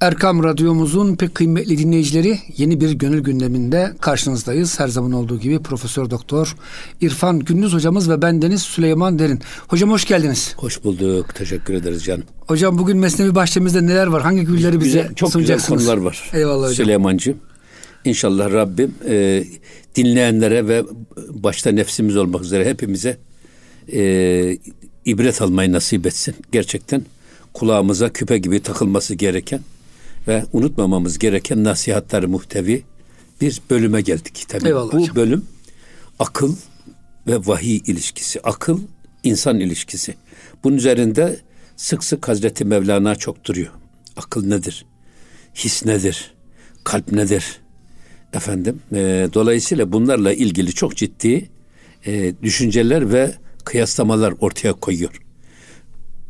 Erkam Radyomuzun pek kıymetli dinleyicileri yeni bir gönül gündeminde karşınızdayız. Her zaman olduğu gibi Profesör Doktor İrfan Gündüz hocamız ve bendeniz Süleyman Derin. Hocam hoş geldiniz. Hoş bulduk. Teşekkür ederiz canım. Hocam bugün Mesnevi bahçemizde neler var? Hangi gülleri bize güzel, çok sunacaksınız? Çok güzel konular var. Eyvallah hocam. Süleymancığım. İnşallah Rabbim e, dinleyenlere ve başta nefsimiz olmak üzere hepimize e, ibret almayı nasip etsin. Gerçekten kulağımıza küpe gibi takılması gereken ve unutmamamız gereken nasihatları muhtevi bir bölüme geldik. Tabii Eyvallah bu hocam. bölüm akıl ve vahiy ilişkisi. Akıl insan ilişkisi. Bunun üzerinde sık sık Hazreti Mevlana çok duruyor. Akıl nedir? His nedir? Kalp nedir? Efendim, e, dolayısıyla bunlarla ilgili çok ciddi e, düşünceler ve kıyaslamalar ortaya koyuyor.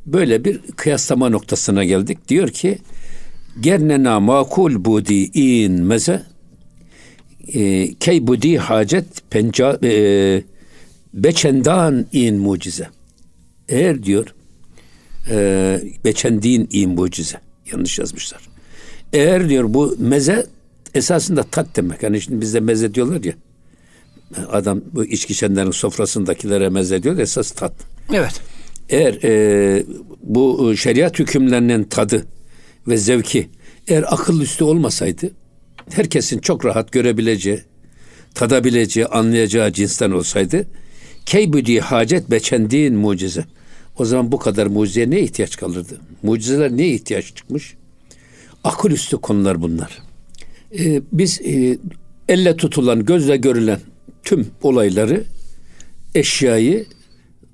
Böyle bir kıyaslama noktasına geldik. Diyor ki gernena makul budi in meze e, key budi hacet penca e, beçendan in mucize. Eğer diyor e, beçendin in mucize. Yanlış yazmışlar. Eğer diyor bu meze esasında tat demek. Yani şimdi bizde meze diyorlar ya. Adam bu içki içenlerin sofrasındakilere meze diyor esas tat. Evet. Eğer e, bu şeriat hükümlerinin tadı ve zevki eğer akıl üstü olmasaydı herkesin çok rahat görebileceği, tadabileceği, anlayacağı cinsten olsaydı keybüdi hacet beçendiğin mucize. O zaman bu kadar mucizeye ne ihtiyaç kalırdı? Mucizeler neye ihtiyaç çıkmış? Akıl üstü konular bunlar. Ee, biz e, elle tutulan, gözle görülen tüm olayları, eşyayı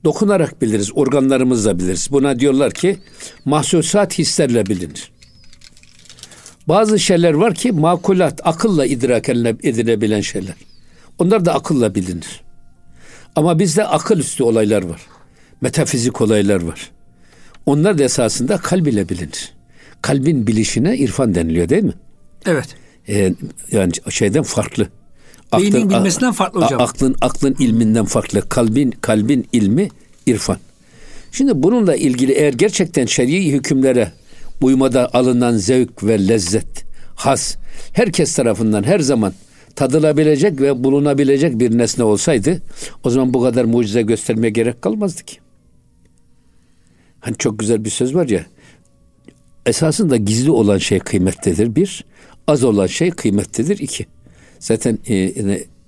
dokunarak biliriz, organlarımızla biliriz. Buna diyorlar ki mahsusat hislerle bilinir. Bazı şeyler var ki makulat, akılla idrak edilebilen şeyler. Onlar da akılla bilinir. Ama bizde akıl üstü olaylar var. Metafizik olaylar var. Onlar da esasında kalb ile bilinir. Kalbin bilişine irfan deniliyor değil mi? Evet. Ee, yani şeyden farklı. Beynin aklın, bilmesinden farklı hocam. Aklın aklın ilminden farklı. Kalbin kalbin ilmi irfan. Şimdi bununla ilgili eğer gerçekten şer'i hükümlere uymada alınan zevk ve lezzet, has herkes tarafından her zaman tadılabilecek ve bulunabilecek bir nesne olsaydı o zaman bu kadar mucize göstermeye gerek kalmazdı ki. Hani çok güzel bir söz var ya esasında gizli olan şey kıymetlidir bir, az olan şey kıymetlidir iki. Zaten e,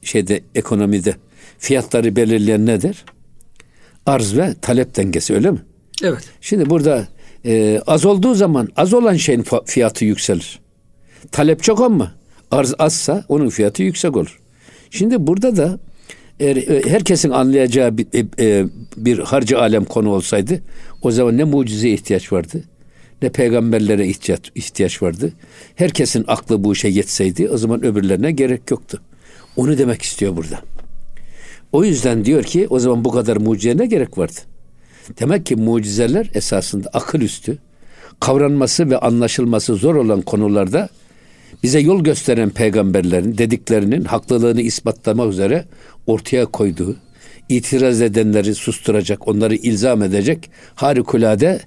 şeyde ekonomide fiyatları belirleyen nedir? Arz ve talep dengesi öyle mi? Evet. Şimdi burada e, az olduğu zaman az olan şeyin fiyatı yükselir. Talep çok ama arz azsa onun fiyatı yüksek olur. Şimdi burada da e, herkesin anlayacağı bir, e, e, bir harcı alem konu olsaydı o zaman ne mucize ihtiyaç vardı ne peygamberlere ihtiyaç, ihtiyaç vardı. Herkesin aklı bu işe yetseydi o zaman öbürlerine gerek yoktu. Onu demek istiyor burada. O yüzden diyor ki o zaman bu kadar mucize ne gerek vardı? Demek ki mucizeler esasında akıl üstü, kavranması ve anlaşılması zor olan konularda bize yol gösteren peygamberlerin dediklerinin haklılığını ispatlamak üzere ortaya koyduğu, itiraz edenleri susturacak, onları ilzam edecek harikulade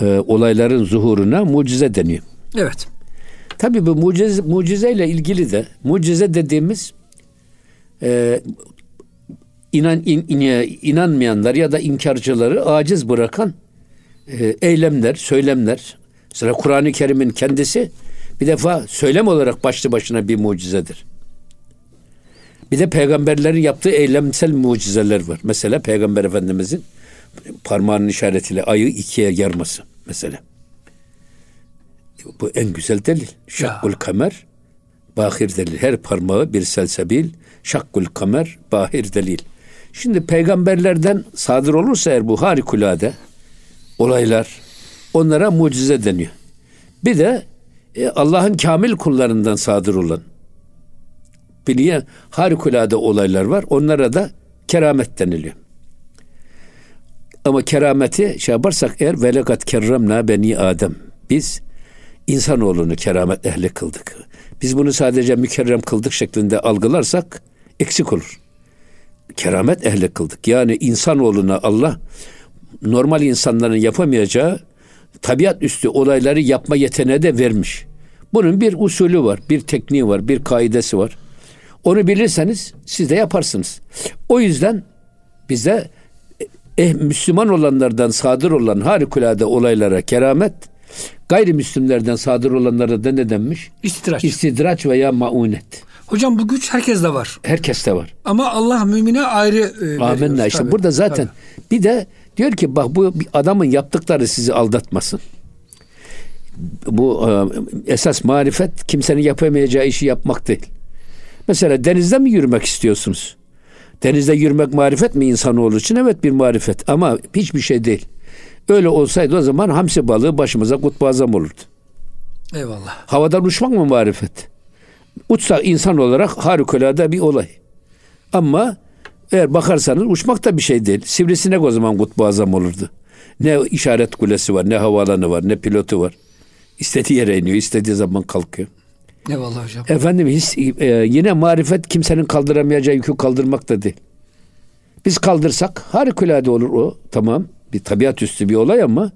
e, olayların zuhuruna mucize deniyor. Evet. Tabii bu mucize, mucizeyle ilgili de mucize dediğimiz e, inan in, in, inanmayanlar ya da inkarcıları aciz bırakan e, eylemler, söylemler. Mesela Kur'an-ı Kerim'in kendisi bir defa söylem olarak başlı başına bir mucizedir. Bir de peygamberlerin yaptığı eylemsel mucizeler var. Mesela Peygamber Efendimizin parmağının işaretiyle ayı ikiye yarması mesela. Bu en güzel delil. Şakkul kamer bahir delil. Her parmağı bir selsebil. Şakkul kamer bahir delil. Şimdi peygamberlerden sadır olursa eğer bu harikulade olaylar onlara mucize deniyor. Bir de e, Allah'ın kamil kullarından sadır olan biliye harikulade olaylar var. Onlara da keramet deniliyor. Ama kerameti şey yaparsak eğer velekat kerremna beni Adem. Biz insanoğlunu keramet ehli kıldık. Biz bunu sadece mükerrem kıldık şeklinde algılarsak eksik olur keramet ehli kıldık. Yani insanoğluna Allah normal insanların yapamayacağı tabiat üstü olayları yapma yeteneği de vermiş. Bunun bir usulü var, bir tekniği var, bir kaidesi var. Onu bilirseniz siz de yaparsınız. O yüzden bize eh, Müslüman olanlardan sadır olan harikulade olaylara keramet, gayrimüslimlerden sadır olanlara da ne denmiş? İstidraç. İstidraç veya maunet. Hocam bu güç herkeste var. Herkeste var. Ama Allah mümine ayrı e, veriyor. Amenna. İşte Tabii, burada zaten tabii. bir de diyor ki bak bu bir adamın yaptıkları sizi aldatmasın. Bu e, esas marifet kimsenin yapamayacağı işi yapmak değil. Mesela denizde mi yürümek istiyorsunuz? Denizde yürümek marifet mi insanoğlu için? Evet bir marifet ama hiçbir şey değil. Öyle olsaydı o zaman hamsi balığı başımıza kutbu azam olurdu. Eyvallah. Havadan uçmak mı marifet? Uçsak insan olarak harikulade bir olay. Ama eğer bakarsanız uçmak da bir şey değil. Sivrisinek o zaman kutbu azam olurdu. Ne işaret kulesi var, ne havaalanı var, ne pilotu var. İstediği yere iniyor, istediği zaman kalkıyor. Eyvallah hocam. Efendim his, e, yine marifet kimsenin kaldıramayacağı yükü kaldırmak da değil. Biz kaldırsak harikulade olur o. Tamam bir tabiat üstü bir olay ama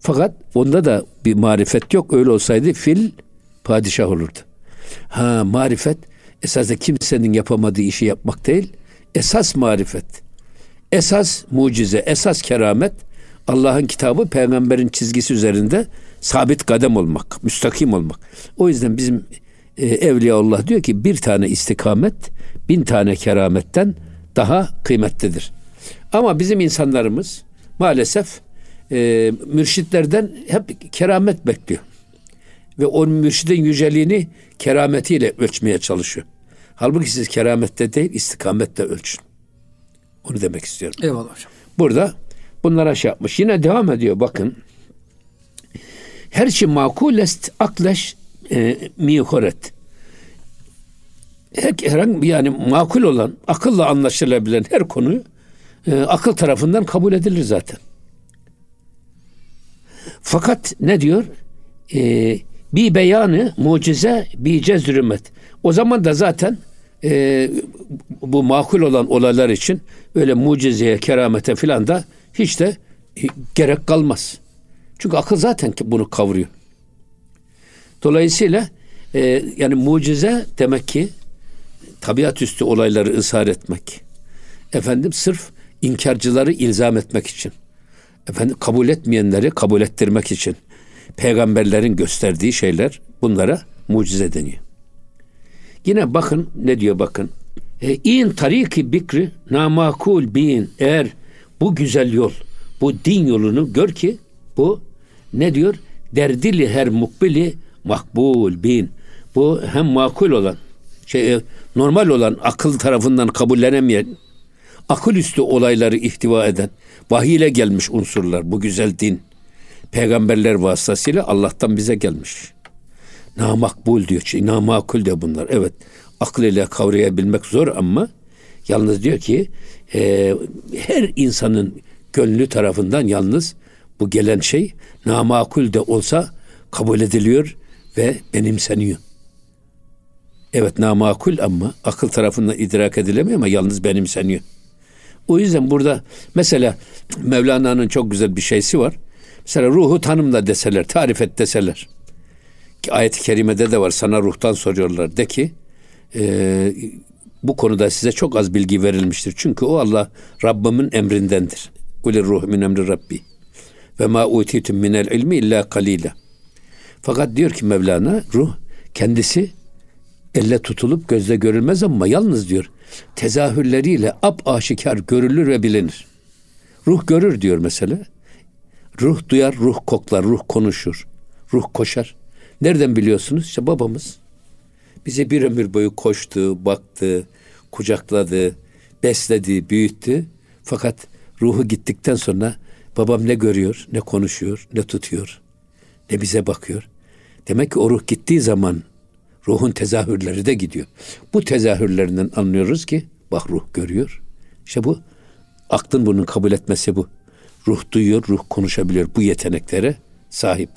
fakat onda da bir marifet yok. Öyle olsaydı fil padişah olurdu. Ha marifet esas da kimsenin yapamadığı işi yapmak değil. Esas marifet. Esas mucize, esas keramet Allah'ın kitabı peygamberin çizgisi üzerinde sabit kadem olmak, müstakim olmak. O yüzden bizim e, Evliyaullah diyor ki bir tane istikamet bin tane kerametten daha kıymetlidir. Ama bizim insanlarımız maalesef e, mürşitlerden hep keramet bekliyor. Ve o mürşidin yüceliğini kerametiyle ölçmeye çalışıyor. Halbuki siz keramette değil istikamette ölçün. Onu demek istiyorum. Eyvallah hocam. Burada bunlara şey yapmış. Yine devam ediyor bakın. Her şey makul est akleş e, mihoret. Her, herhangi yani makul olan, akılla anlaşılabilen her konu e, akıl tarafından kabul edilir zaten. Fakat ne diyor? E, bir beyanı mucize bir cezrümet. O zaman da zaten e, bu makul olan olaylar için öyle mucizeye, keramete filan da hiç de e, gerek kalmaz. Çünkü akıl zaten bunu kavruyor. Dolayısıyla e, yani mucize demek ki tabiat üstü olayları ısrar etmek. Efendim sırf inkarcıları ilzam etmek için. Efendim kabul etmeyenleri kabul ettirmek için. Peygamberlerin gösterdiği şeyler bunlara mucize deniyor. Yine bakın ne diyor bakın. E, in tariki bikri namakul bin eğer bu güzel yol, bu din yolunu gör ki bu ne diyor? Derdili her mukbili makbul bin. Bu hem makul olan, şey e, normal olan akıl tarafından kabullenemeyen, akıl üstü olayları ihtiva eden, vahiy ile gelmiş unsurlar, bu güzel din. Peygamberler vasıtasıyla Allah'tan bize gelmiş. Namakbul diyor. Şey, namakul diyor bunlar. Evet. Akıl ile kavrayabilmek zor ama yalnız diyor ki e, her insanın gönlü tarafından yalnız bu gelen şey namakul de olsa kabul ediliyor ve benimseniyor. Evet namakul ama akıl tarafından idrak edilemiyor ama yalnız benimseniyor. O yüzden burada mesela Mevlana'nın çok güzel bir şeysi var. Mesela ruhu tanımla deseler, tarif et deseler. Ki ayet-i kerimede de var sana ruhtan soruyorlar. De ki e, bu konuda size çok az bilgi verilmiştir. Çünkü o Allah Rabbimin emrindendir. Kulir ruh min emri Rabbi. Ve ma utitum minel ilmi illa kalila. Fakat diyor ki Mevlana ruh kendisi elle tutulup gözle görülmez ama yalnız diyor tezahürleriyle ap aşikar görülür ve bilinir. Ruh görür diyor mesela. Ruh duyar, ruh koklar, ruh konuşur, ruh koşar. Nereden biliyorsunuz? İşte babamız bize bir ömür boyu koştu, baktı, kucakladı, besledi, büyüttü. Fakat ruhu gittikten sonra babam ne görüyor, ne konuşuyor, ne tutuyor, ne bize bakıyor. Demek ki o ruh gittiği zaman ruhun tezahürleri de gidiyor. Bu tezahürlerinden anlıyoruz ki bak ruh görüyor. İşte bu aklın bunu kabul etmesi bu. Ruh duyuyor, ruh konuşabiliyor. Bu yeteneklere sahip.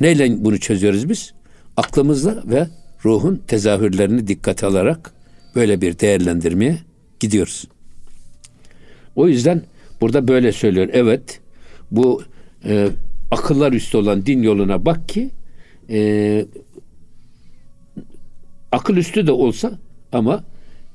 Neyle bunu çözüyoruz biz? Aklımızla ve ruhun tezahürlerini dikkate alarak böyle bir değerlendirmeye gidiyoruz. O yüzden burada böyle söylüyor. Evet bu e, akıllar üstü olan din yoluna bak ki e, akıl üstü de olsa ama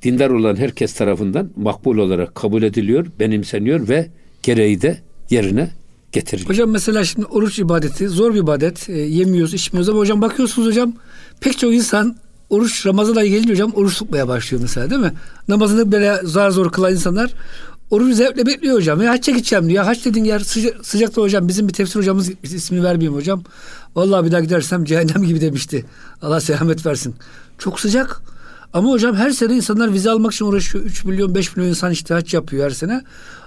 dindar olan herkes tarafından makbul olarak kabul ediliyor, benimseniyor ve gereği de yerine getiriliyor. Hocam mesela şimdi oruç ibadeti zor bir ibadet. E, yemiyoruz, içmiyoruz ama hocam bakıyorsunuz hocam pek çok insan oruç Ramazan ayı gelince hocam oruç tutmaya başlıyor mesela değil mi? Namazını böyle zar zor kılan insanlar orucu zevkle bekliyor hocam. Ya haçça gideceğim diyor. Haç dedin yer sıca, sıcakta hocam bizim bir tefsir hocamız gitmiş ismini vermeyeyim hocam. Vallahi bir daha gidersem cehennem gibi demişti. Allah selamet versin. Çok sıcak. Ama hocam her sene insanlar vize almak için uğraşıyor. 3 milyon 5 milyon insan işte haç yapıyor her sene.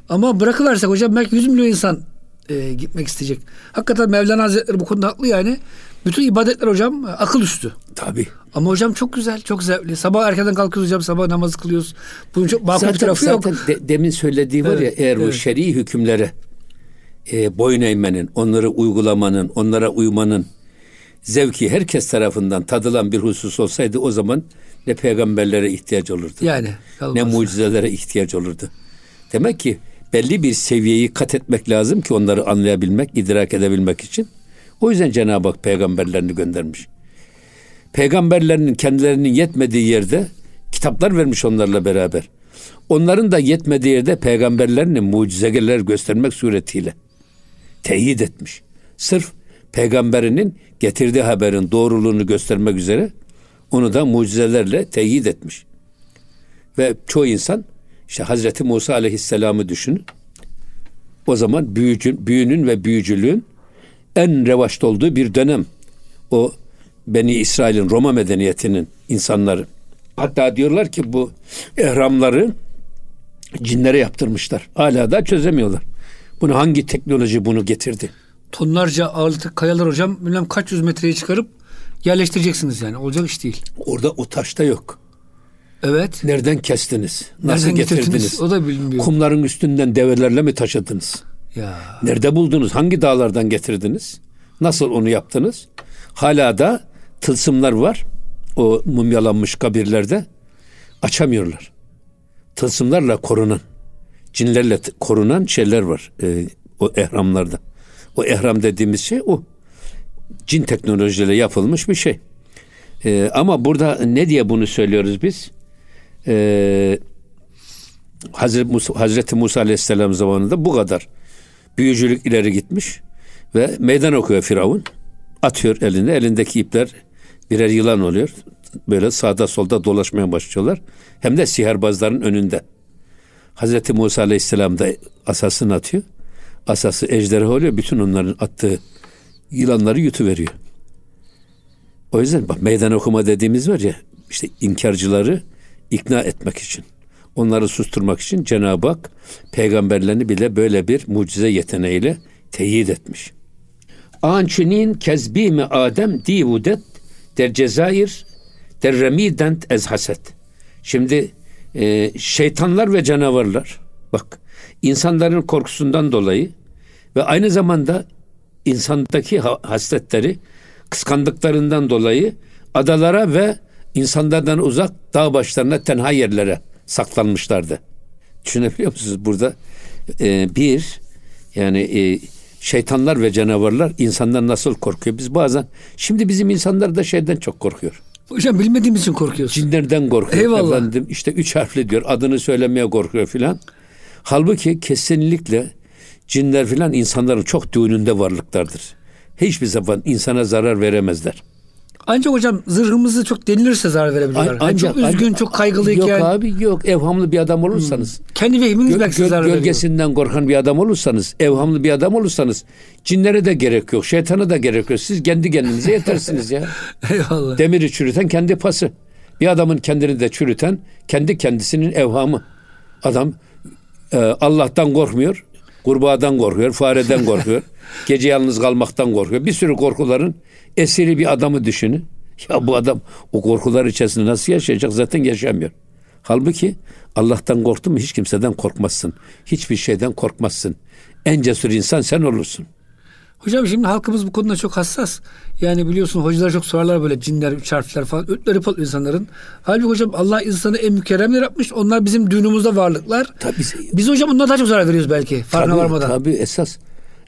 Ama bırakılarsak hocam belki 100 milyon insan e, gitmek isteyecek. Hakikaten Mevlana Hazretleri bu konuda haklı yani. Bütün ibadetler hocam akıl üstü. Tabii. Ama hocam çok güzel, çok zevkli. Sabah erkenden kalkıyoruz hocam, sabah namazı kılıyoruz. Bunun çok makul zaten, bir tarafı zaten yok. De, demin söylediği var Evet, ya eğer evet. şer'i hükümlere e, boyun eğmenin, onları uygulamanın, onlara uymanın zevki herkes tarafından tadılan bir husus olsaydı o zaman ne peygamberlere ihtiyaç olurdu. Yani ne kalmaz. mucizelere ihtiyaç olurdu. Demek ki belli bir seviyeyi kat etmek lazım ki onları anlayabilmek, idrak edebilmek için. O yüzden Cenab-ı Hak peygamberlerini göndermiş. Peygamberlerinin kendilerinin yetmediği yerde kitaplar vermiş onlarla beraber. Onların da yetmediği yerde peygamberlerinin mucizeler göstermek suretiyle teyit etmiş. Sırf peygamberinin getirdiği haberin doğruluğunu göstermek üzere onu da mucizelerle teyit etmiş. Ve çoğu insan işte Hazreti Musa Aleyhisselam'ı düşünün. O zaman büyücü, büyünün ve büyücülüğün en revaçta olduğu bir dönem. O Beni İsrail'in Roma medeniyetinin insanları. Hatta diyorlar ki bu ehramları cinlere yaptırmışlar. Hala da çözemiyorlar. Bunu hangi teknoloji bunu getirdi? Tonlarca ağırlıklı kayalar hocam bilmem kaç yüz metreye çıkarıp yerleştireceksiniz yani. Olacak iş değil. Orada o taşta yok. Evet. Nereden kestiniz? Nasıl Nereden getirdiniz? getirdiniz? O da bilmiyor. Kumların üstünden develerle mi taşıdınız? Ya. Nerede buldunuz? Hangi dağlardan getirdiniz? Nasıl onu yaptınız? Hala da tılsımlar var. O mumyalanmış kabirlerde açamıyorlar. Tılsımlarla korunan, cinlerle korunan şeyler var e, o ehramlarda. O ehram dediğimiz şey o. Cin teknolojiyle yapılmış bir şey. E, ama burada ne diye bunu söylüyoruz biz? E, Hazreti Musa, Hazreti Musa Aleyhisselam zamanında bu kadar büyücülük ileri gitmiş ve meydan okuyor Firavun. Atıyor elinde, elindeki ipler birer yılan oluyor. Böyle sağda solda dolaşmaya başlıyorlar. Hem de sihirbazların önünde. Hazreti Musa Aleyhisselam da asasını atıyor. Asası ejderha oluyor. Bütün onların attığı yılanları yutuveriyor. O yüzden bak meydan okuma dediğimiz var ya işte inkarcıları ikna etmek için. Onları susturmak için Cenab-ı Hak peygamberlerini bile böyle bir mucize yeteneğiyle teyit etmiş. Ançunin kezbi mi Adem divudet der Cezayir der remident ez haset. Şimdi e, şeytanlar ve canavarlar bak insanların korkusundan dolayı ve aynı zamanda insandaki ha- hasletleri kıskandıklarından dolayı adalara ve insanlardan uzak dağ başlarına tenha yerlere saklanmışlardı. Düşünebiliyor musunuz burada e, bir yani e, şeytanlar ve canavarlar insandan nasıl korkuyor? Biz bazen şimdi bizim insanlar da şeyden çok korkuyor. Hocam bilmediğimiz için korkuyoruz. Cinlerden korkuyor. Eyvallah. Efendim işte üç harfli diyor. Adını söylemeye korkuyor filan. Halbuki kesinlikle cinler filan insanların çok düğününde varlıklardır. Hiçbir zaman insana zarar veremezler. Ancak hocam zırhımızı çok denilirse zarar verebiliyorlar. An- Yani çok üzgün, ancak- çok kaygılıyken Yok abi yok. Evhamlı bir adam olursanız. kendi vehminiz gö- belki gö- zarar veriyor. gölgesinden korkan bir adam olursanız, evhamlı bir adam olursanız cinlere de gerek yok, şeytana da gerek yok. Siz kendi kendinize yetersiniz ya. Eyvallah. Demiri çürüten kendi pası. Bir adamın kendini de çürüten kendi kendisinin evhamı. Adam e, Allah'tan korkmuyor, kurbağadan korkuyor, fareden korkuyor, gece yalnız kalmaktan korkuyor. Bir sürü korkuların esiri bir adamı düşünün. Ya bu adam o korkular içerisinde nasıl yaşayacak? Zaten yaşamıyor. Halbuki Allah'tan korktun mu hiç kimseden korkmazsın. Hiçbir şeyden korkmazsın. En cesur insan sen olursun. Hocam şimdi halkımız bu konuda çok hassas. Yani biliyorsun hocalar çok sorarlar böyle cinler, üç harfler falan. Ötleri patlıyor insanların. Halbuki hocam Allah insanı en mükerrem yaratmış. Onlar bizim düğünümüzde varlıklar. Tabii. Biz hocam onlara daha çok zarar veriyoruz belki. Farkına varmadan. Tabii esas.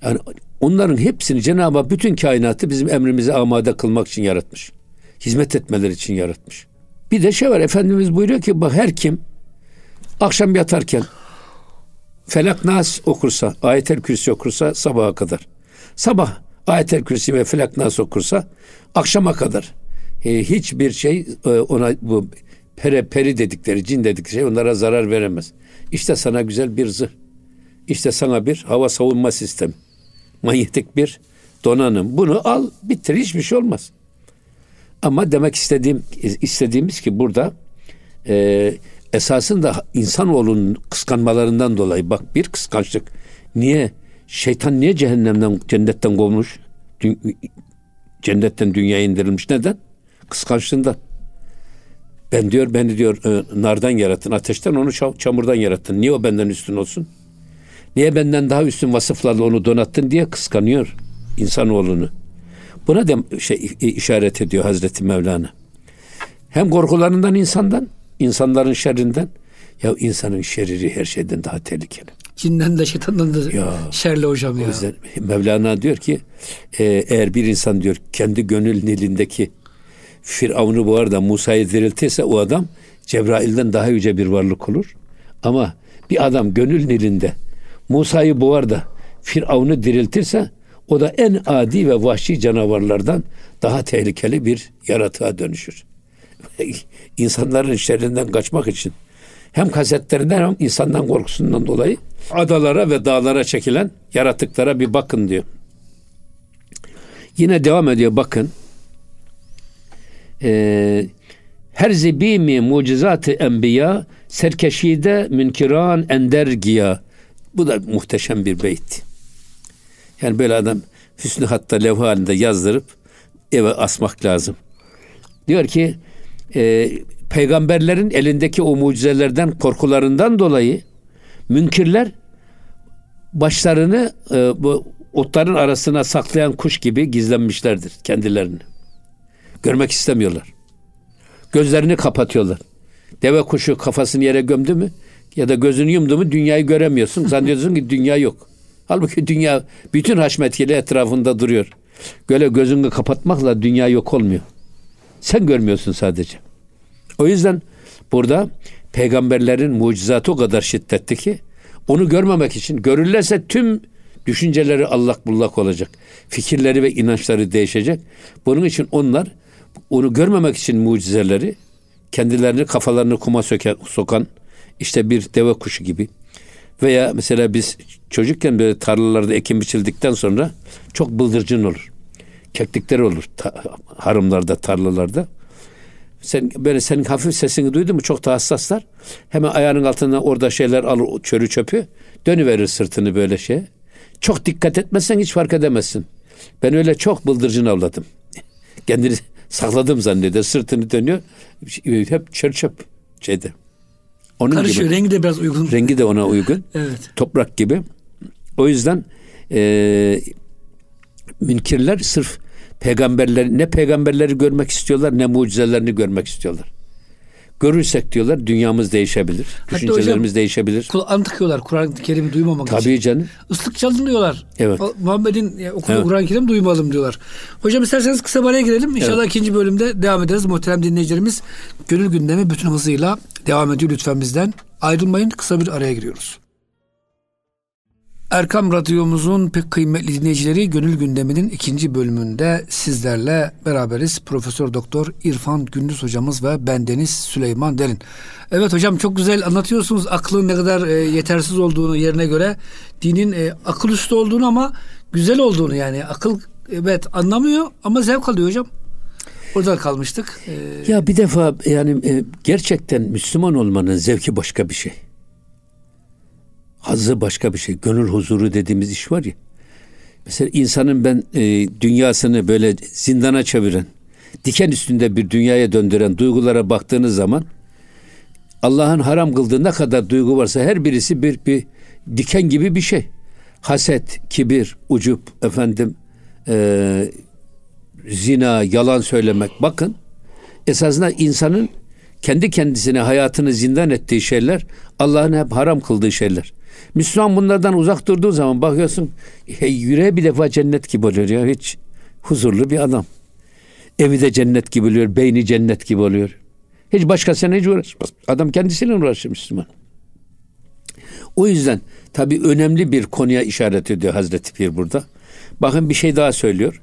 Yani onların hepsini Cenab-ı Hak bütün kainatı bizim emrimize amade kılmak için yaratmış. Hizmet etmeleri için yaratmış. Bir de şey var Efendimiz buyuruyor ki bak her kim akşam yatarken Felak Nas okursa, Ayetel Kürsi okursa sabaha kadar. Sabah Ayetel Kürsi ve Felak Nas okursa akşama kadar e, hiçbir şey e, ona bu pere peri dedikleri, cin dedikleri şey onlara zarar veremez. İşte sana güzel bir zırh. İşte sana bir hava savunma sistemi. Manyetik bir donanım. Bunu al, bitir. Hiçbir şey olmaz. Ama demek istediğim istediğimiz ki burada e, esasında insanoğlunun kıskanmalarından dolayı bak bir kıskançlık. Niye? Şeytan niye cehennemden, cennetten kovmuş? Cennetten dünyaya indirilmiş. Neden? Kıskançlığından. Ben diyor beni diyor e, nardan yarattın, ateşten onu çamurdan yarattın. Niye o benden üstün olsun? Niye benden daha üstün vasıflarla onu donattın diye kıskanıyor insanoğlunu. Buna da şey işaret ediyor Hazreti Mevlana. Hem korkularından insandan, insanların şerrinden. Ya insanın şerri her şeyden daha tehlikeli. Cinden de şeytandan da ya, şerli hocam ya. O yüzden Mevlana diyor ki e, eğer bir insan diyor kendi gönül nilindeki Firavun'u bu arada Musa'yı diriltirse o adam Cebrail'den daha yüce bir varlık olur. Ama bir adam gönül nilinde Musa'yı boğar da Firavun'u diriltirse o da en adi ve vahşi canavarlardan daha tehlikeli bir yaratığa dönüşür. İnsanların şerrinden kaçmak için hem kasetlerinden hem insandan korkusundan dolayı adalara ve dağlara çekilen yaratıklara bir bakın diyor. Yine devam ediyor bakın. Ee, her zibimi mucizatı enbiya serkeşide münkiran endergiya. Bu da muhteşem bir beyt. Yani böyle adam hüsnü hatta levha halinde yazdırıp eve asmak lazım. Diyor ki e, peygamberlerin elindeki o mucizelerden korkularından dolayı münkirler başlarını e, bu otların arasına saklayan kuş gibi gizlenmişlerdir kendilerini. Görmek istemiyorlar. Gözlerini kapatıyorlar. Deve kuşu kafasını yere gömdü mü ya da gözünü yumdu mu dünyayı göremiyorsun. Zannediyorsun ki dünya yok. Halbuki dünya bütün haşmetiyle etrafında duruyor. Böyle gözünü kapatmakla dünya yok olmuyor. Sen görmüyorsun sadece. O yüzden burada peygamberlerin mucizatı o kadar şiddetli ki onu görmemek için görürlerse tüm düşünceleri allak bullak olacak. Fikirleri ve inançları değişecek. Bunun için onlar onu görmemek için mucizeleri kendilerini kafalarını kuma söken, sokan işte bir deve kuşu gibi veya mesela biz çocukken böyle tarlalarda ekim biçildikten sonra çok bıldırcın olur. Keklikler olur ta, harımlarda, tarlalarda. Sen böyle senin hafif sesini duydu mu çok da hassaslar. Hemen ayağının altına orada şeyler alır çörü çöpü. Dönüverir sırtını böyle şey. Çok dikkat etmezsen hiç fark edemezsin. Ben öyle çok bıldırcın avladım. Kendini sakladım zannediyor. Sırtını dönüyor. Hep çör çöp şeyde. Onun Karışıyor. Gibi, rengi de biraz uygun. Rengi de ona uygun. evet. Toprak gibi. O yüzden e, münkirler sırf peygamberler ne peygamberleri görmek istiyorlar ne mucizelerini görmek istiyorlar. Görürsek diyorlar dünyamız değişebilir. Hatta düşüncelerimiz hocam, değişebilir. Kulağını tıkıyorlar Kur'an-ı Kerim'i duymamak Tabii için. Tabii canım. Islık çalınıyorlar. Evet. Muhammed'in yani, okuduğu evet. Kur'an-ı Kerim duymalım diyorlar. Hocam isterseniz kısa bir araya girelim. İnşallah evet. ikinci bölümde devam ederiz. Muhterem dinleyicilerimiz gönül gündemi bütün hızıyla devam ediyor lütfen bizden. Ayrılmayın kısa bir araya giriyoruz. Erkam Radyomuzun pek kıymetli dinleyicileri Gönül Gündemi'nin ikinci bölümünde sizlerle beraberiz. Profesör Doktor İrfan Gündüz hocamız ve bendeniz Süleyman Derin. Evet hocam çok güzel anlatıyorsunuz aklın ne kadar e, yetersiz olduğunu yerine göre dinin e, akıl üstü olduğunu ama güzel olduğunu yani akıl evet anlamıyor ama zevk alıyor hocam. Orada kalmıştık. Ee... Ya bir defa yani e, gerçekten Müslüman olmanın zevki başka bir şey. Hazzı başka bir şey. Gönül huzuru dediğimiz iş var ya. Mesela insanın ben e, dünyasını böyle zindana çeviren, diken üstünde bir dünyaya döndüren duygulara baktığınız zaman Allah'ın haram kıldığı ne kadar duygu varsa her birisi bir, bir diken gibi bir şey. Haset, kibir, ucup, efendim, e, zina, yalan söylemek. Bakın esasında insanın kendi kendisine hayatını zindan ettiği şeyler Allah'ın hep haram kıldığı şeyler. Müslüman bunlardan uzak durduğu zaman bakıyorsun he, yüreği bir defa cennet gibi oluyor ya hiç huzurlu bir adam. Evi de cennet gibi oluyor, beyni cennet gibi oluyor. Hiç başkasına hiç uğraşmaz. Adam kendisiyle uğraşır Müslüman. O yüzden tabii önemli bir konuya işaret ediyor Hazreti Pir burada. Bakın bir şey daha söylüyor.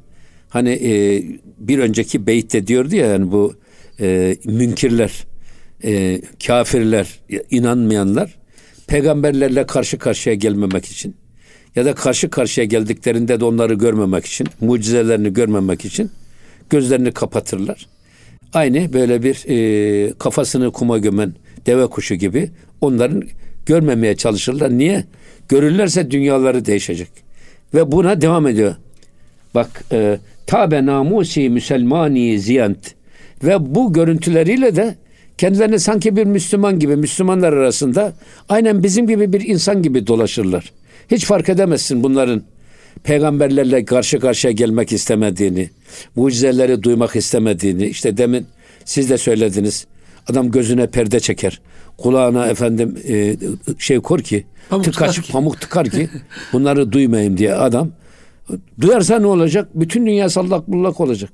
Hani e, bir önceki beytte diyordu ya yani bu e, münkirler, e, kafirler, inanmayanlar peygamberlerle karşı karşıya gelmemek için ya da karşı karşıya geldiklerinde de onları görmemek için, mucizelerini görmemek için gözlerini kapatırlar. Aynı böyle bir e, kafasını kuma gömen deve kuşu gibi onların görmemeye çalışırlar. Niye? Görürlerse dünyaları değişecek. Ve buna devam ediyor. Bak e, tabe namusi müselmani ziyant ve bu görüntüleriyle de kendilerini sanki bir Müslüman gibi Müslümanlar arasında aynen bizim gibi bir insan gibi dolaşırlar. Hiç fark edemezsin bunların peygamberlerle karşı karşıya gelmek istemediğini, mucizeleri duymak istemediğini. İşte demin siz de söylediniz. Adam gözüne perde çeker. Kulağına efendim e, şey kor ki pamuk tıkaç, tıkar ki. pamuk tıkar ki bunları duymayayım diye adam duyarsa ne olacak? Bütün dünya sallak bullak olacak.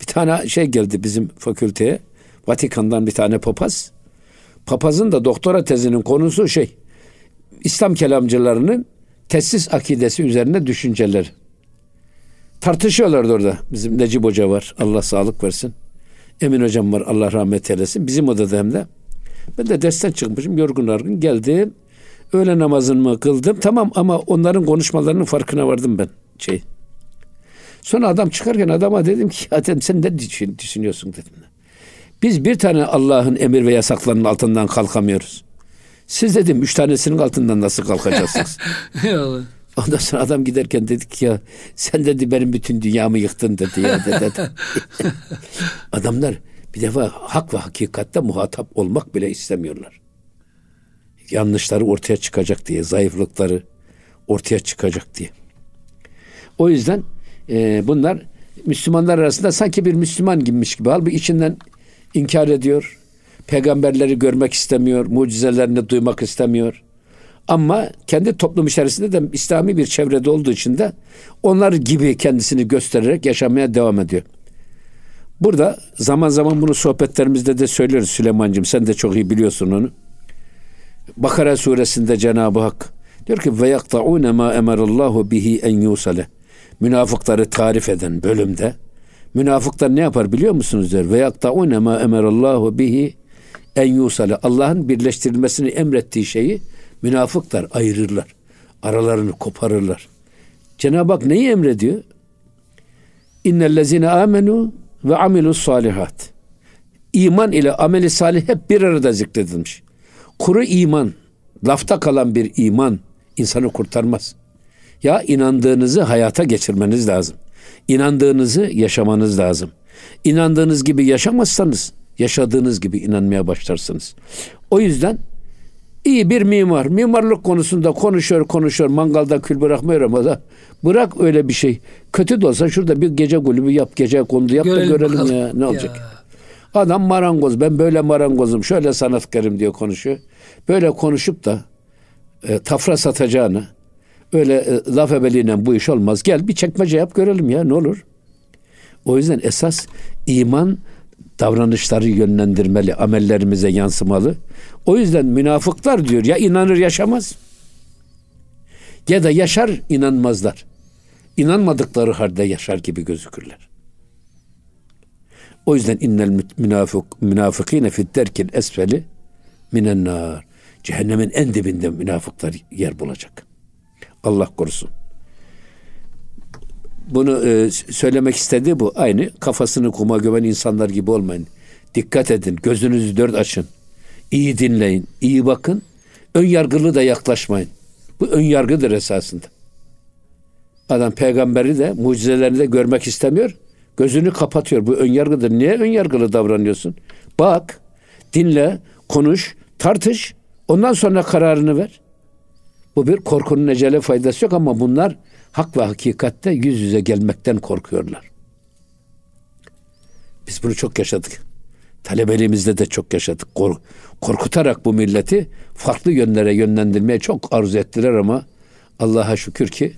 Bir tane şey geldi bizim fakülteye. Vatikan'dan bir tane papaz. Papazın da doktora tezinin konusu şey İslam kelamcılarının tesis akidesi üzerine düşünceler. Tartışıyorlardı orada. Bizim Necip Hoca var. Allah sağlık versin. Emin Hocam var. Allah rahmet eylesin. Bizim odada hem de. Ben de dersten çıkmışım. Yorgun argın geldim. Öğle namazını kıldım. Tamam ama onların konuşmalarının farkına vardım ben. Şey. Sonra adam çıkarken adama dedim ki Adem sen ne düşünüyorsun dedim. Biz bir tane Allah'ın emir ve yasaklarının altından kalkamıyoruz. Siz dedim üç tanesinin altından nasıl kalkacaksınız? Ondan sonra adam giderken dedik ya sen dedi benim bütün dünyamı yıktın dedi ya dedi. Adamlar bir defa hak ve hakikatte muhatap olmak bile istemiyorlar. Yanlışları ortaya çıkacak diye, zayıflıkları ortaya çıkacak diye. O yüzden e, bunlar Müslümanlar arasında sanki bir Müslüman gibiymiş gibi. Halbuki içinden inkar ediyor, peygamberleri görmek istemiyor, mucizelerini duymak istemiyor. Ama kendi toplum içerisinde de İslami bir çevrede olduğu için de onlar gibi kendisini göstererek yaşamaya devam ediyor. Burada zaman zaman bunu sohbetlerimizde de söylüyoruz Süleyman'cığım. Sen de çok iyi biliyorsun onu. Bakara suresinde Cenab-ı Hak diyor ki ve yakta'une ma emarallahu bihi en yusale. Münafıkları tarif eden bölümde münafıklar ne yapar biliyor musunuz der. Ve yakta'une ma emarallahu bihi en yusale Allah'ın birleştirilmesini emrettiği şeyi münafıklar ayırırlar. Aralarını koparırlar. Cenab-ı Hak neyi emrediyor? İnnellezine amenu ve amilus salihat. İman ile ameli salih hep bir arada zikredilmiş. Kuru iman, lafta kalan bir iman insanı kurtarmaz. Ya inandığınızı hayata geçirmeniz lazım. İnandığınızı yaşamanız lazım. İnandığınız gibi yaşamazsanız yaşadığınız gibi inanmaya başlarsınız. O yüzden iyi bir mimar, mimarlık konusunda konuşuyor konuşuyor, mangalda kül bırakmıyor ama da bırak öyle bir şey. Kötü de olsa şurada bir gece kulübü yap, gece kondu yap görelim da görelim bakalım. ya ne olacak. Ya. Adam marangoz, ben böyle marangozum, şöyle sanatkarım diyor konuşuyor. Böyle konuşup da e, tafra satacağını, öyle e, laf ebeliğiyle bu iş olmaz. Gel bir çekmece yap görelim ya ne olur. O yüzden esas iman davranışları yönlendirmeli, amellerimize yansımalı. O yüzden münafıklar diyor ya inanır yaşamaz ya da yaşar inanmazlar. İnanmadıkları halde yaşar gibi gözükürler. O yüzden innel münafık münafıkine fit derkil esfeli minen nar. Cehennemin en dibinde münafıklar yer bulacak. Allah korusun. Bunu e, söylemek istediği bu. Aynı kafasını kuma gömen insanlar gibi olmayın. Dikkat edin. Gözünüzü dört açın. İyi dinleyin. iyi bakın. Ön yargılı da yaklaşmayın. Bu ön yargıdır esasında. Adam peygamberi de mucizelerini de görmek istemiyor. Gözünü kapatıyor. Bu ön yargıdır. Niye ön yargılı davranıyorsun? Bak, dinle, konuş, tartış. Ondan sonra kararını ver. Bu bir korkunun ecele faydası yok ama bunlar hak ve hakikatte yüz yüze gelmekten korkuyorlar. Biz bunu çok yaşadık. Talebeliğimizde de çok yaşadık. Kork korkutarak bu milleti farklı yönlere yönlendirmeye çok arzu ettiler ama Allah'a şükür ki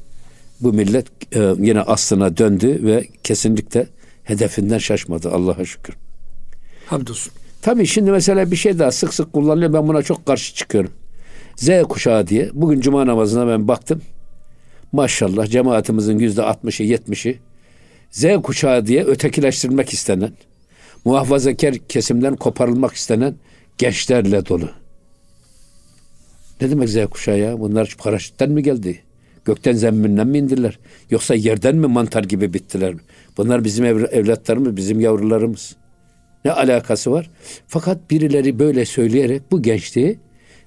bu millet e, yine aslına döndü ve kesinlikle hedefinden şaşmadı Allah'a şükür. Hamdolsun. Tabii şimdi mesela bir şey daha sık sık kullanılıyor. Ben buna çok karşı çıkıyorum. Z kuşağı diye. Bugün cuma namazına ben baktım. Maşallah cemaatimizin yüzde 60'ı 70'i Z kuşağı diye ötekileştirilmek istenen, muhafazakar kesimden koparılmak istenen gençlerle dolu. Ne demek Z kuşağı ya? Bunlar paraşütten mi geldi? Gökten zemminden mi indiler? Yoksa yerden mi mantar gibi bittiler? Bunlar bizim evlatlarımız, bizim yavrularımız. Ne alakası var? Fakat birileri böyle söyleyerek bu gençliği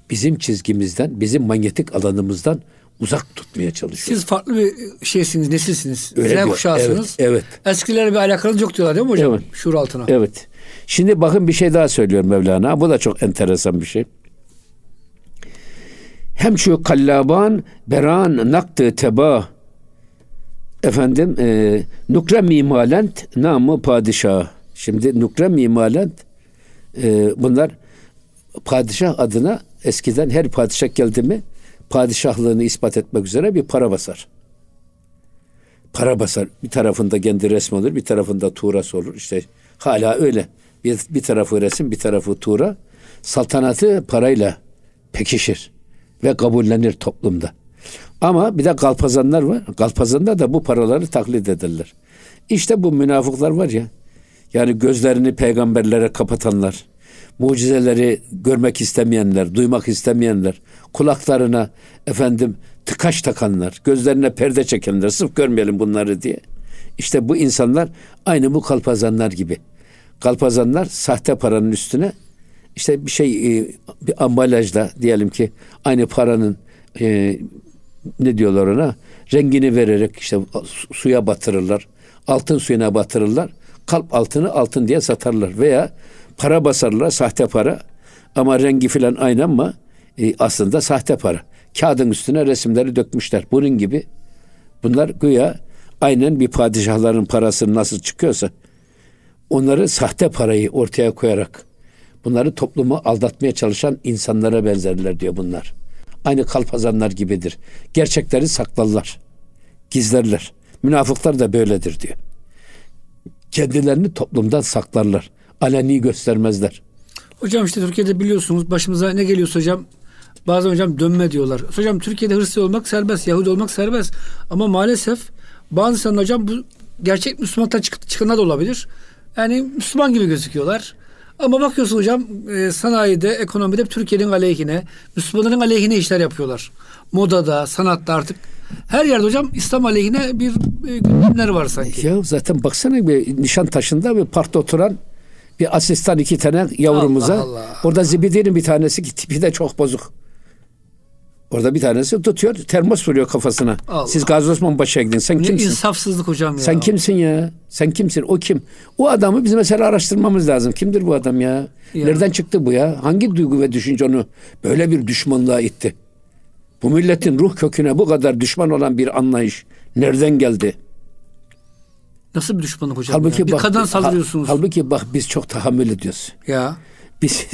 bizim çizgimizden, bizim manyetik alanımızdan uzak tutmaya çalışıyor. Siz farklı bir şeysiniz, nesilsiniz. Öyle Z kuşağısınız. Evet, evet. Eskilerle bir alakanız yok diyorlar değil mi hocam? Evet. Şuur altına. Evet. Şimdi bakın bir şey daha söylüyor Mevlana. Bu da çok enteresan bir şey. Hem şu kallaban beran naktı teba efendim e, nukre mimalent namı padişah. Şimdi nukre mimalent e, bunlar padişah adına eskiden her padişah geldi mi padişahlığını ispat etmek üzere bir para basar. Para basar. Bir tarafında kendi resmi olur, bir tarafında tuğrası olur. İşte hala öyle. Bir, bir tarafı resim, bir tarafı tuğra. Saltanatı parayla pekişir ve kabullenir toplumda. Ama bir de kalpazanlar var. Kalpazanlar da bu paraları taklit ederler. İşte bu münafıklar var ya. Yani gözlerini peygamberlere kapatanlar, mucizeleri görmek istemeyenler, duymak istemeyenler, kulaklarına efendim tıkaş takanlar, gözlerine perde çekenler, sırf görmeyelim bunları diye. İşte bu insanlar aynı bu kalpazanlar gibi. Kalpazanlar sahte paranın üstüne işte bir şey e, bir ambalajla diyelim ki aynı paranın e, ne diyorlar ona rengini vererek işte suya batırırlar. Altın suyuna batırırlar. Kalp altını altın diye satarlar veya para basarlar sahte para ama rengi filan aynı ama e, aslında sahte para. Kağıdın üstüne resimleri dökmüşler. Bunun gibi bunlar güya aynen bir padişahların parası nasıl çıkıyorsa onları sahte parayı ortaya koyarak bunları toplumu aldatmaya çalışan insanlara benzerler diyor bunlar. Aynı kalpazanlar gibidir. Gerçekleri saklarlar. Gizlerler. Münafıklar da böyledir diyor. Kendilerini toplumdan saklarlar aleni göstermezler. Hocam işte Türkiye'de biliyorsunuz başımıza ne geliyorsa hocam bazen hocam dönme diyorlar. Hocam Türkiye'de Hristiyan olmak serbest, Yahudi olmak serbest. Ama maalesef bazı insanlar hocam bu gerçek Müslümanlıktan çık çıkanlar da olabilir. Yani Müslüman gibi gözüküyorlar. Ama bakıyorsun hocam e, sanayide, ekonomide Türkiye'nin aleyhine, Müslümanların aleyhine işler yapıyorlar. Modada, sanatta artık her yerde hocam İslam aleyhine bir e, gündemler var sanki. Ya zaten baksana bir nişan taşında bir parkta oturan bir asistan iki tane yavrumuza. Allah Allah. Orada Zibidi'nin bir tanesi ki tipi de çok bozuk. Orada bir tanesi tutuyor, termos vuruyor kafasına. Allah. Siz Gazi Osman Paşa'ya gidin. Sen ne kimsin? insafsızlık hocam ya. Sen kimsin ya? Sen kimsin? O kim? O adamı biz mesela araştırmamız lazım. Kimdir bu adam ya? ya. Nereden çıktı bu ya? Hangi duygu ve düşünce onu böyle bir düşmanlığa itti? Bu milletin ruh köküne bu kadar düşman olan bir anlayış nereden geldi? Nasıl bir düşmanlık hocam? Halbuki ya? Bir bak, kadın saldırıyorsunuz. halbuki bak biz çok tahammül ediyoruz. Ya. Biz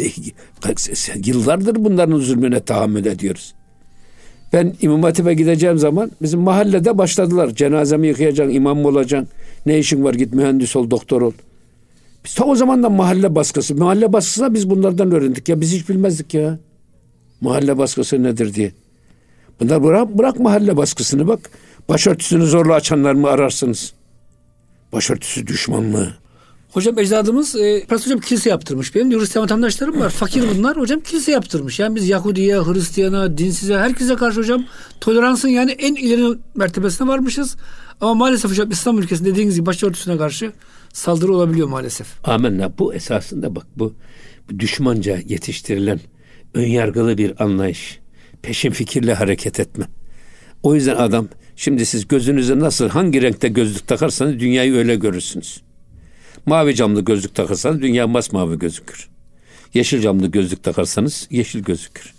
yıllardır bunların zulmüne tahammül ediyoruz. Ben İmam Hatip'e gideceğim zaman bizim mahallede başladılar. Cenazemi yıkayacaksın, imam mı olacaksın? Ne işin var git mühendis ol, doktor ol. Biz ta o zaman da mahalle baskısı. Mahalle baskısına biz bunlardan öğrendik. Ya biz hiç bilmezdik ya. Mahalle baskısı nedir diye. Bunlar bırak, bırak mahalle baskısını bak. Başörtüsünü zorla açanlar mı ararsınız? Başörtüsü düşmanlığı. Hocam ecdadımız e, Pras hocam kilise yaptırmış. Benim de Hristiyan vatandaşlarım var. Fakir bunlar. Hocam kilise yaptırmış. Yani biz Yahudiye, Hristiyana, dinsize herkese karşı hocam toleransın yani en ileri mertebesine varmışız. Ama maalesef hocam İslam ülkesinde dediğiniz gibi başörtüsüne karşı saldırı olabiliyor maalesef. Amenna. Bu esasında bak bu, bu düşmanca yetiştirilen önyargılı bir anlayış. Peşin fikirle hareket etme. O yüzden adam şimdi siz gözünüze nasıl hangi renkte gözlük takarsanız dünyayı öyle görürsünüz. Mavi camlı gözlük takarsanız dünya masmavi gözükür. Yeşil camlı gözlük takarsanız yeşil gözükür.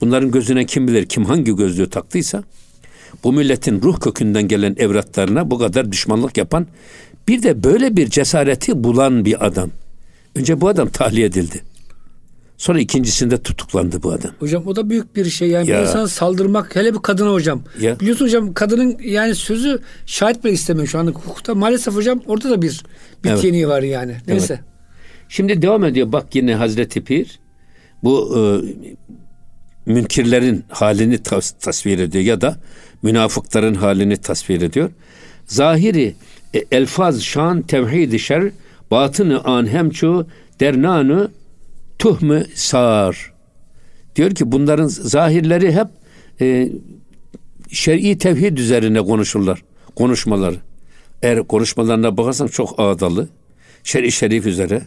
Bunların gözüne kim bilir kim hangi gözlüğü taktıysa bu milletin ruh kökünden gelen evlatlarına bu kadar düşmanlık yapan bir de böyle bir cesareti bulan bir adam. Önce bu adam tahliye edildi. Sonra ikincisinde tutuklandı bu adam. Hocam o da büyük bir şey. Yani ya. bir insan saldırmak hele bir kadına hocam. Ya. Biliyorsun hocam kadının yani sözü şahit bile istemiyor şu anda hukukta. Maalesef hocam orada da bir bir evet. var yani. Neyse. Evet. Şimdi devam ediyor bak yine Hazreti Pir bu e, münkirlerin halini tas- tasvir ediyor ya da münafıkların halini tasvir ediyor. Zahiri e, elfaz şan tevhid şer batını an hemçu dernanı tuhmu sar. Diyor ki bunların zahirleri hep e, şer'i tevhid üzerine konuşurlar. Konuşmaları. Eğer konuşmalarına bakarsan çok ağdalı. Şer'i şerif üzere.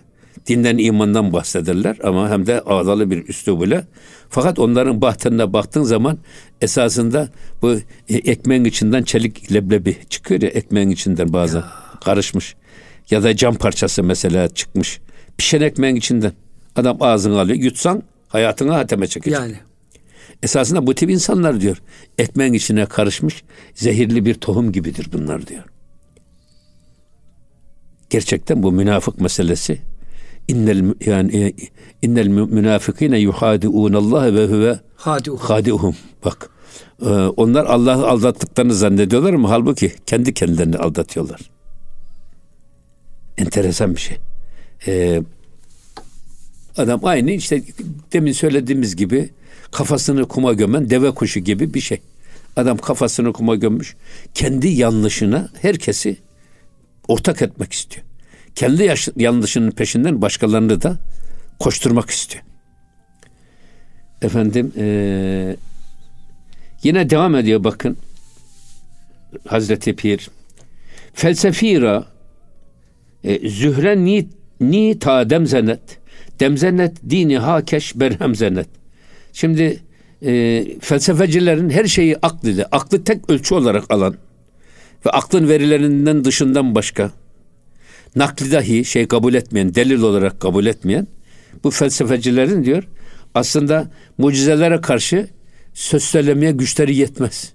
Dinden imandan bahsederler ama hem de ağdalı bir üslubuyla. Fakat onların bahtına baktığın zaman esasında bu e, ekmeğin içinden çelik leblebi çıkıyor ya ekmeğin içinden bazen karışmış. Ya da cam parçası mesela çıkmış. Pişen ekmeğin içinden. Adam ağzını alıyor. Yutsan hayatına hateme çekecek. Yani. Esasında bu tip insanlar diyor ekmeğin içine karışmış zehirli bir tohum gibidir bunlar diyor. Gerçekten bu münafık meselesi innel yani e, innel münafikine yuhadiun Allah ve huve Hadi uhu. hadiuhum. Bak e, onlar Allah'ı aldattıklarını zannediyorlar ama halbuki kendi kendilerini aldatıyorlar. Enteresan bir şey. E, adam aynı işte demin söylediğimiz gibi kafasını kuma gömen deve kuşu gibi bir şey. Adam kafasını kuma gömmüş. Kendi yanlışına herkesi ortak etmek istiyor. Kendi yaş- yanlışının peşinden başkalarını da koşturmak istiyor. Efendim eee, yine devam ediyor bakın. Hazreti Pir. Felsefira e, zühre ni, ni ta demzenet demzenet dini hakeş berhemzenet. Şimdi e, felsefecilerin her şeyi aklı ile, aklı tek ölçü olarak alan ve aklın verilerinden dışından başka nakli dahi şey kabul etmeyen, delil olarak kabul etmeyen bu felsefecilerin diyor aslında mucizelere karşı söz söylemeye güçleri yetmez.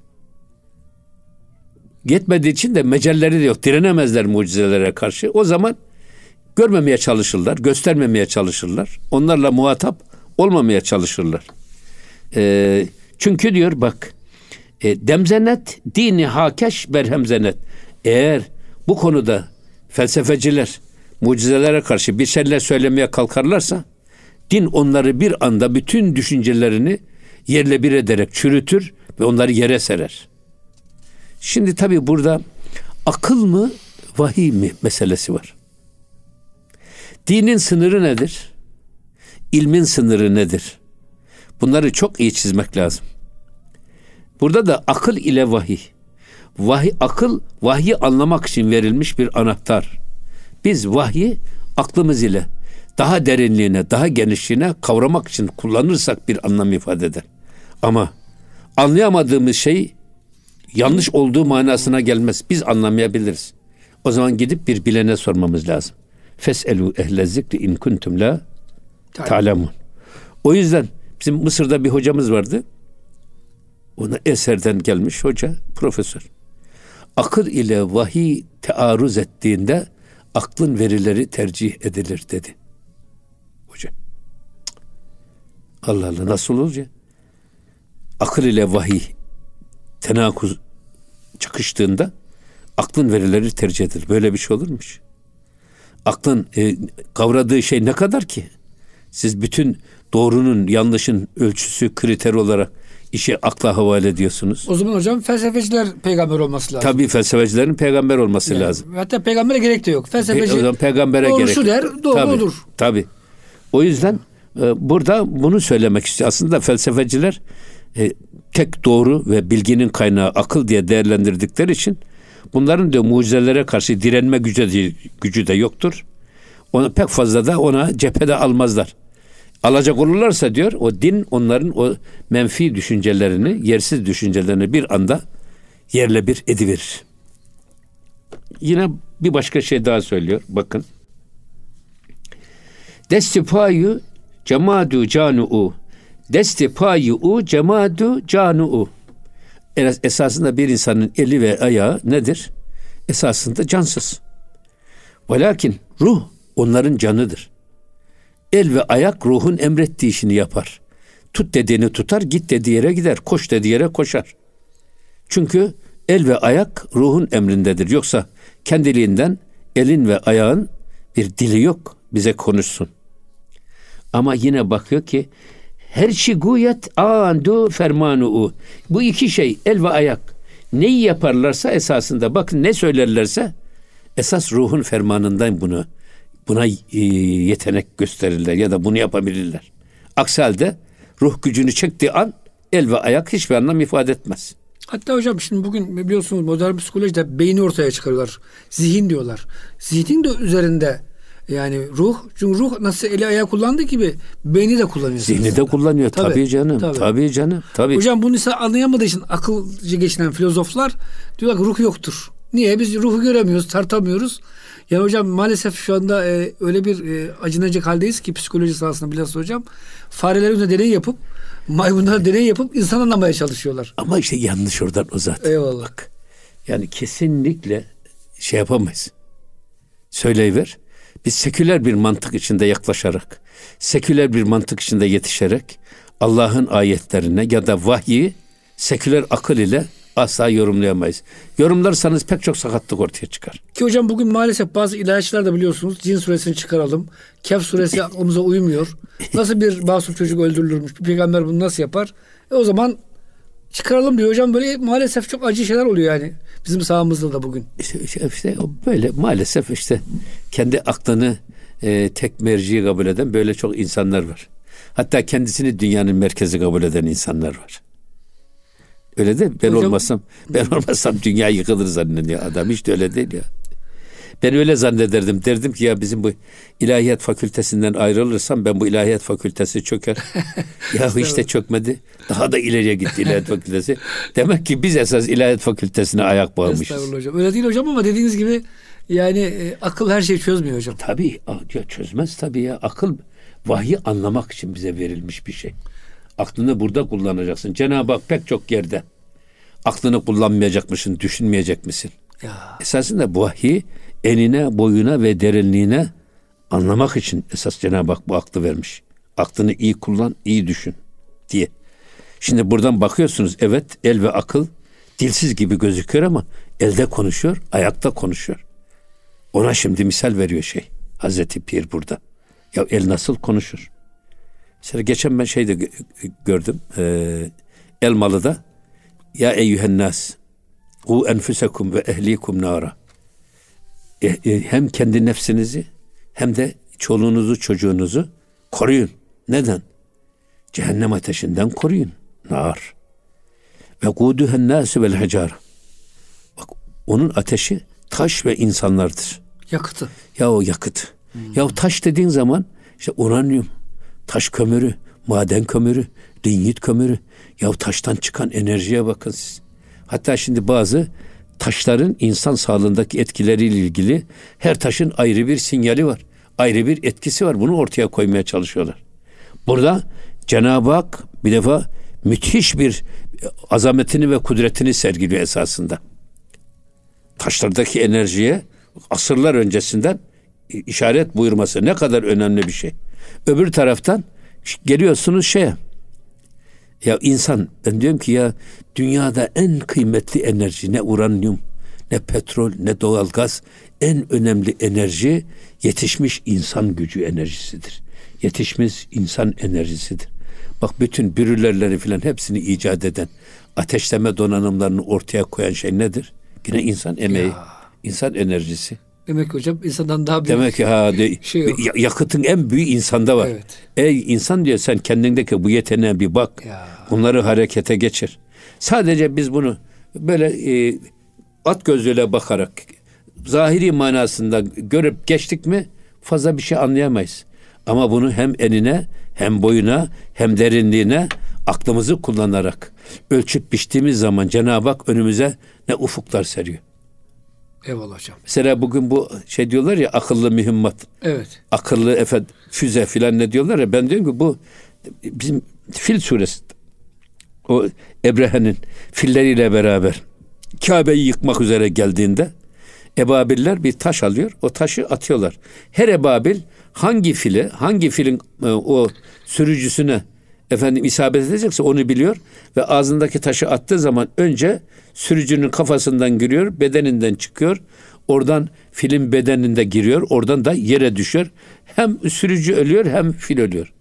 Yetmediği için de mecelleri de yok. Direnemezler mucizelere karşı. O zaman görmemeye çalışırlar, göstermemeye çalışırlar. Onlarla muhatap olmamaya çalışırlar. Ee, çünkü diyor bak e, demzenet dini hakeş berhemzenet. Eğer bu konuda felsefeciler mucizelere karşı bir şeyler söylemeye kalkarlarsa din onları bir anda bütün düşüncelerini yerle bir ederek çürütür ve onları yere serer. Şimdi tabi burada akıl mı vahiy mi meselesi var. Dinin sınırı nedir? İlmin sınırı nedir? Bunları çok iyi çizmek lazım. Burada da akıl ile vahiy. Vahiy akıl vahyi anlamak için verilmiş bir anahtar. Biz vahyi aklımız ile daha derinliğine, daha genişliğine kavramak için kullanırsak bir anlam ifade eder. Ama anlayamadığımız şey yanlış olduğu manasına gelmez. Biz anlamayabiliriz. O zaman gidip bir bilene sormamız lazım. Feselu ehle zikri in kuntum la ta'lemun. O yüzden bizim Mısır'da bir hocamız vardı. Ona eserden gelmiş hoca, profesör. Akıl ile vahiy tearruz ettiğinde aklın verileri tercih edilir dedi. Hoca. Allah Allah nasıl olacak? Akıl ile vahiy tenakuz çıkıştığında aklın verileri tercih edilir. Böyle bir şey olurmuş. Aklın e, kavradığı şey ne kadar ki? Siz bütün doğrunun, yanlışın ölçüsü, kriter olarak işi akla havale ediyorsunuz. O zaman hocam felsefeciler peygamber olması lazım. Tabii felsefecilerin peygamber olması Yani lazım. Hatta peygambere gerek de yok. Felsefeci Pe- o zaman peygambere gerek. şu der, doğru Tabii, odur. Tabii. O yüzden e, burada bunu söylemek istiyor. Aslında felsefeciler e, tek doğru ve bilginin kaynağı akıl diye değerlendirdikleri için bunların da mucizelere karşı direnme gücü de, gücü de yoktur. Onu pek fazla da ona cephede almazlar. Alacak olurlarsa diyor o din onların o menfi düşüncelerini, yersiz düşüncelerini bir anda yerle bir ediverir. Yine bir başka şey daha söylüyor. Bakın. Desti payu cemadu canu'u. Desti payu cemadu canu'u. Es- Esasında bir insanın eli ve ayağı nedir? Esasında cansız. Velakin ruh onların canıdır. El ve ayak ruhun emrettiği işini yapar. Tut dediğini tutar, git dediği yere gider, koş dediği yere koşar. Çünkü el ve ayak ruhun emrindedir. Yoksa kendiliğinden elin ve ayağın bir dili yok, bize konuşsun. Ama yine bakıyor ki her şey guyet andu fermanu. Bu iki şey el ve ayak. Neyi yaparlarsa esasında bakın ne söylerlerse esas ruhun fermanından bunu buna e, yetenek gösterirler ya da bunu yapabilirler. Aksi halde ruh gücünü çektiği an el ve ayak hiçbir anlam ifade etmez. Hatta hocam şimdi bugün biliyorsunuz modern psikolojide beyni ortaya çıkarıyorlar. Zihin diyorlar. Zihnin de üzerinde yani ruh çünkü ruh nasıl eli ayağı kullandığı gibi beyni de kullanıyor. Zihni de kullanıyor tabii, tabii canım. Tabii. tabii canım. Tabii. Hocam bunu ise anlayamadığı için akılcı geçinen filozoflar diyorlar ki ruh yoktur. Niye? Biz ruhu göremiyoruz, tartamıyoruz. Yani hocam maalesef şu anda e, öyle bir e, acınacak haldeyiz ki psikoloji sahasında bilhassa hocam fareler üzerinde deney yapıp maymunlara deney yapıp insan anlamaya çalışıyorlar. Ama işte yanlış oradan o zaten. Eyvallah. Bak, yani kesinlikle şey yapamayız. Söyleyiver. Biz seküler bir mantık içinde yaklaşarak, seküler bir mantık içinde yetişerek Allah'ın ayetlerine ya da vahyi seküler akıl ile asla yorumlayamayız. Yorumlarsanız pek çok sakatlık ortaya çıkar. Ki hocam bugün maalesef bazı ilahiyatçılar da biliyorsunuz cin suresini çıkaralım. Kehf suresi aklımıza uymuyor. Nasıl bir masum çocuk öldürülürmüş? Bir peygamber bunu nasıl yapar? E o zaman çıkaralım diyor hocam böyle maalesef çok acı şeyler oluyor yani bizim sahamızda da bugün. İşte, işte böyle maalesef işte kendi aklını e, tek merci kabul eden böyle çok insanlar var. Hatta kendisini dünyanın merkezi kabul eden insanlar var. Öyle de ben Hocam, olmasam ben olmasam dünya yıkılır zannediyor adam hiç de öyle değil ya. Ben öyle zannederdim. Derdim ki ya bizim bu ilahiyat fakültesinden ayrılırsam ben bu ilahiyat fakültesi çöker. ya hiç de çökmedi. Daha da ileriye gitti ilahiyat fakültesi. Demek ki biz esas ilahiyat fakültesine ayak bağlamışız. Estağfurullah hocam. Öyle değil hocam ama dediğiniz gibi yani e, akıl her şeyi çözmüyor hocam. Tabii ya çözmez tabii ya. Akıl vahyi anlamak için bize verilmiş bir şey. Aklını burada kullanacaksın. Cenab-ı Hak pek çok yerde aklını kullanmayacak mısın, düşünmeyecek misin? Ya. Esasında bu vahiy enine, boyuna ve derinliğine anlamak için esas Cenab-ı Hak bu aklı vermiş. Aklını iyi kullan, iyi düşün diye. Şimdi buradan bakıyorsunuz evet el ve akıl dilsiz gibi gözüküyor ama elde konuşuyor, ayakta konuşuyor. Ona şimdi misal veriyor şey. Hazreti Pir burada. Ya el nasıl konuşur? Mesela geçen ben şeyde gördüm. E, Elmalı'da ya eyyühen nas u enfusekum ve ehlikum nara. E, e, hem kendi nefsinizi hem de çoluğunuzu çocuğunuzu koruyun. Neden? Cehennem ateşinden koruyun. Nar. Ve kuduhen nasu vel hacar. Bak onun ateşi taş ve insanlardır. Yakıtı. Ya o yakıt. Hmm. Ya taş dediğin zaman işte uranyum, taş kömürü, maden kömürü, linyit kömürü. Ya taştan çıkan enerjiye bakın siz. Hatta şimdi bazı taşların insan sağlığındaki etkileriyle ilgili her taşın ayrı bir sinyali var. Ayrı bir etkisi var. Bunu ortaya koymaya çalışıyorlar. Burada Cenab-ı Hak bir defa müthiş bir azametini ve kudretini sergiliyor esasında. Taşlardaki enerjiye asırlar öncesinden işaret buyurması ne kadar önemli bir şey. Öbür taraftan geliyorsunuz şeye. Ya insan ben diyorum ki ya dünyada en kıymetli enerji ne uranyum ne petrol ne doğalgaz en önemli enerji yetişmiş insan gücü enerjisidir. Yetişmiş insan enerjisidir. Bak bütün bürülerleri filan hepsini icat eden ateşleme donanımlarını ortaya koyan şey nedir? Yine insan emeği, ya. insan enerjisi. Demek ki hocam insandan daha büyük Demek ki ha de, şey yok. yakıtın en büyük insanda var. Evet. Ey insan diyor sen kendindeki bu yeteneğe bir bak. Ya. Bunları harekete geçir. Sadece biz bunu böyle e, at gözüyle bakarak zahiri manasında görüp geçtik mi fazla bir şey anlayamayız. Ama bunu hem enine hem boyuna hem derinliğine aklımızı kullanarak ölçüp biçtiğimiz zaman Cenab-ı Hak önümüze ne ufuklar seriyor. Eyvallah hocam. Mesela bugün bu şey diyorlar ya akıllı mühimmat. Evet. Akıllı efendim füze filan ne diyorlar ya ben diyorum ki bu bizim Fil suresi o Ebrehe'nin filleriyle beraber Kabe'yi yıkmak üzere geldiğinde Ebabiller bir taş alıyor. O taşı atıyorlar. Her Ebabil hangi fili, hangi filin e, o sürücüsüne efendim isabet edecekse onu biliyor ve ağzındaki taşı attığı zaman önce sürücünün kafasından giriyor, bedeninden çıkıyor. Oradan film bedeninde giriyor. Oradan da yere düşüyor. Hem sürücü ölüyor hem fil ölüyor.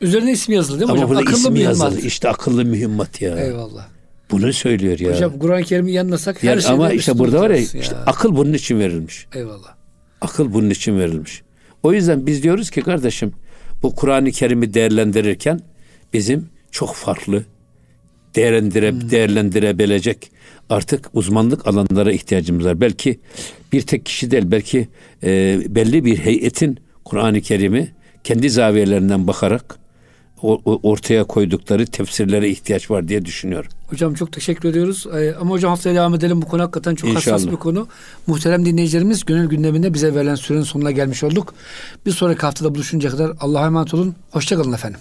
Üzerine ismi yazılı değil mi Ama hocam? Akıllı ismi mühimmat. yazılı. İşte akıllı mühimmat ya. Eyvallah. Bunu söylüyor ya. Hocam Kur'an-ı Kerim'i yanmasak her yani şeyden ama işte burada var ya, olacağız işte akıl bunun için verilmiş. Eyvallah. Akıl bunun için verilmiş. O yüzden biz diyoruz ki kardeşim bu Kur'an-ı Kerim'i değerlendirirken bizim çok farklı değerlendire, Hmm. değerlendirebilecek artık uzmanlık alanlara ihtiyacımız var. Belki bir tek kişi değil belki e, belli bir heyetin Kur'an-ı Kerim'i kendi zaviyelerinden bakarak o, o- ortaya koydukları tefsirlere ihtiyaç var diye düşünüyorum. Hocam çok teşekkür ediyoruz. Ee, ama hocam haftaya devam edelim. Bu konu hakikaten çok hassas İnşallah. bir konu. Muhterem dinleyicilerimiz gönül gündeminde bize verilen sürenin sonuna gelmiş olduk. Bir sonraki haftada buluşuncaya kadar Allah'a emanet olun. Hoşçakalın efendim.